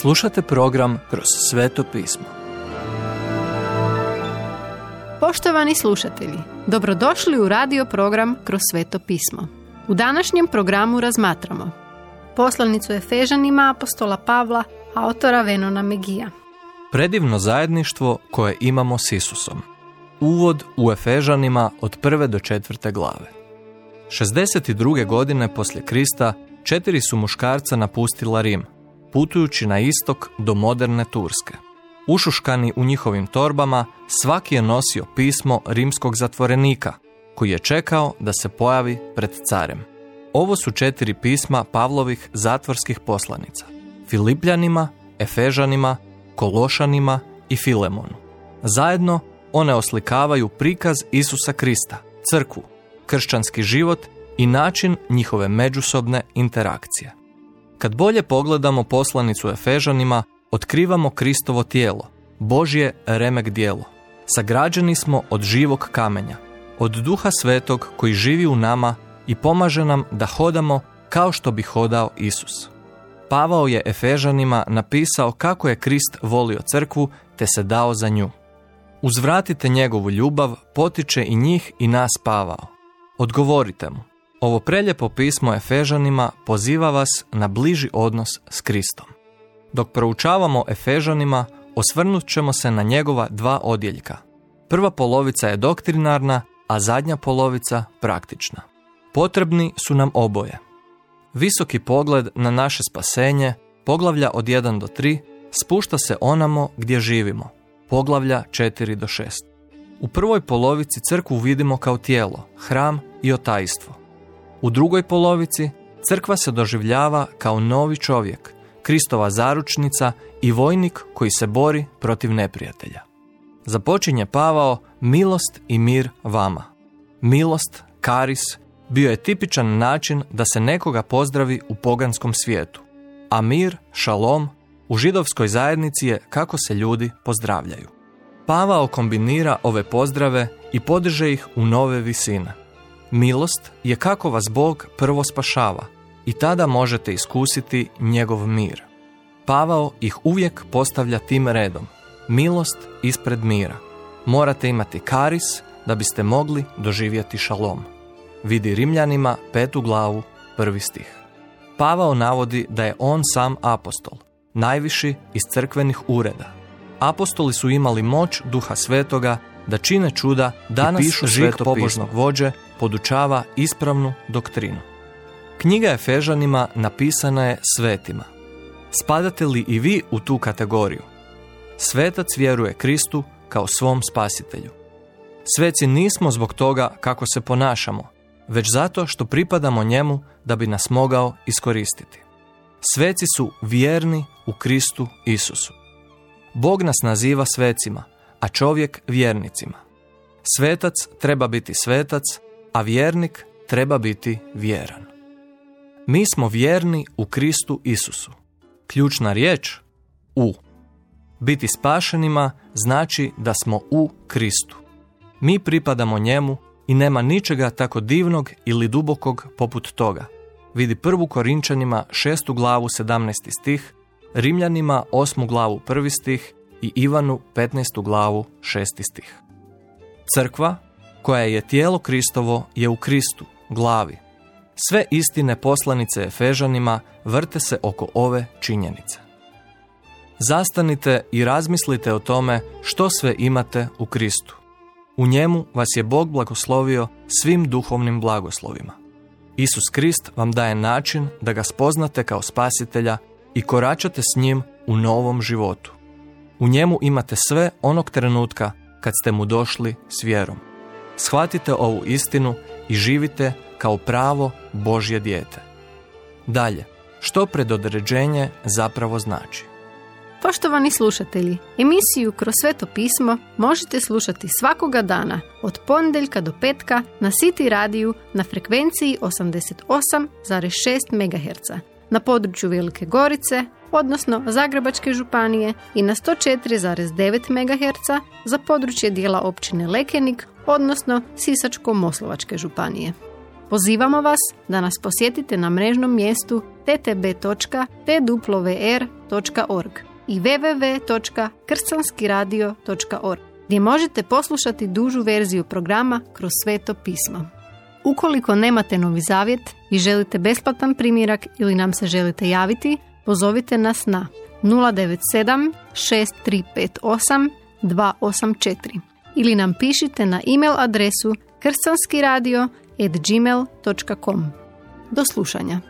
Slušate program Kroz sveto pismo. Poštovani slušatelji, dobrodošli u radio program Kroz sveto pismo. U današnjem programu razmatramo poslanicu Efežanima apostola Pavla, autora Venona Megija. Predivno zajedništvo koje imamo s Isusom. Uvod u Efežanima od prve do četvrte glave. 62. godine poslije Krista četiri su muškarca napustila Rim, putujući na istok do moderne Turske. Ušuškani u njihovim torbama, svaki je nosio pismo rimskog zatvorenika, koji je čekao da se pojavi pred carem. Ovo su četiri pisma Pavlovih zatvorskih poslanica. Filipljanima, Efežanima, Kološanima i Filemonu. Zajedno one oslikavaju prikaz Isusa Krista, crkvu, kršćanski život i način njihove međusobne interakcije. Kad bolje pogledamo poslanicu Efežanima, otkrivamo Kristovo tijelo, Božje remek dijelo. Sagrađeni smo od živog kamenja, od duha svetog koji živi u nama i pomaže nam da hodamo kao što bi hodao Isus. Pavao je Efežanima napisao kako je Krist volio crkvu te se dao za nju. Uzvratite njegovu ljubav, potiče i njih i nas Pavao. Odgovorite mu. Ovo preljepo pismo Efežanima poziva vas na bliži odnos s Kristom. Dok proučavamo Efežanima, osvrnut ćemo se na njegova dva odjeljka. Prva polovica je doktrinarna, a zadnja polovica praktična. Potrebni su nam oboje. Visoki pogled na naše spasenje, poglavlja od 1 do 3, spušta se onamo gdje živimo, poglavlja 4 do 6. U prvoj polovici crkvu vidimo kao tijelo, hram i otajstvo. U drugoj polovici crkva se doživljava kao novi čovjek, Kristova zaručnica i vojnik koji se bori protiv neprijatelja. Započinje Pavao milost i mir vama. Milost, karis, bio je tipičan način da se nekoga pozdravi u poganskom svijetu, a mir, šalom, u židovskoj zajednici je kako se ljudi pozdravljaju. Pavao kombinira ove pozdrave i podiže ih u nove visine. Milost je kako vas Bog prvo spašava i tada možete iskusiti njegov mir. Pavao ih uvijek postavlja tim redom. Milost ispred mira. Morate imati karis da biste mogli doživjeti šalom. Vidi Rimljanima petu glavu, prvi stih. Pavao navodi da je on sam apostol, najviši iz crkvenih ureda. Apostoli su imali moć duha svetoga da čine čuda, danas pišu žig pobožnog vođe podučava ispravnu doktrinu. Knjiga Efežanima napisana je svetima. Spadate li i vi u tu kategoriju? Svetac vjeruje Kristu kao svom spasitelju. Sveci nismo zbog toga kako se ponašamo, već zato što pripadamo njemu da bi nas mogao iskoristiti. Sveci su vjerni u Kristu Isusu. Bog nas naziva svecima, a čovjek vjernicima. Svetac treba biti svetac, a vjernik treba biti vjeran. Mi smo vjerni u Kristu Isusu. Ključna riječ u. Biti spašenima znači da smo u Kristu. Mi pripadamo njemu i nema ničega tako divnog ili dubokog poput toga. Vidi prvu Korinčanima šestu glavu 17. stih, Rimljanima osmu glavu prvi stih i Ivanu 15. glavu 6. stih. Crkva, koja je tijelo Kristovo, je u Kristu, glavi. Sve istine poslanice Efežanima vrte se oko ove činjenice. Zastanite i razmislite o tome što sve imate u Kristu. U njemu vas je Bog blagoslovio svim duhovnim blagoslovima. Isus Krist vam daje način da ga spoznate kao spasitelja i koračate s njim u novom životu. U njemu imate sve onog trenutka kad ste mu došli s vjerom. Shvatite ovu istinu i živite kao pravo Božje dijete. Dalje, što predodređenje zapravo znači? Poštovani slušatelji, emisiju Kroz sveto pismo možete slušati svakoga dana od ponedjeljka do petka na City radiju na frekvenciji 88,6 MHz na području Velike Gorice, odnosno Zagrebačke županije i na 104,9 MHz za područje dijela općine Lekenik, odnosno Sisačko-Moslovačke županije. Pozivamo vas da nas posjetite na mrežnom mjestu www.kršćanskiradio.org i www.kršćanskiradio.org gdje možete poslušati dužu verziju programa kroz sveto pismo. Ukoliko nemate novi zavjet i želite besplatan primjerak ili nam se želite javiti, pozovite nas na 097 6358 284 ili nam pišite na e-mail adresu kršćanskiradio.gmail.com Do slušanja.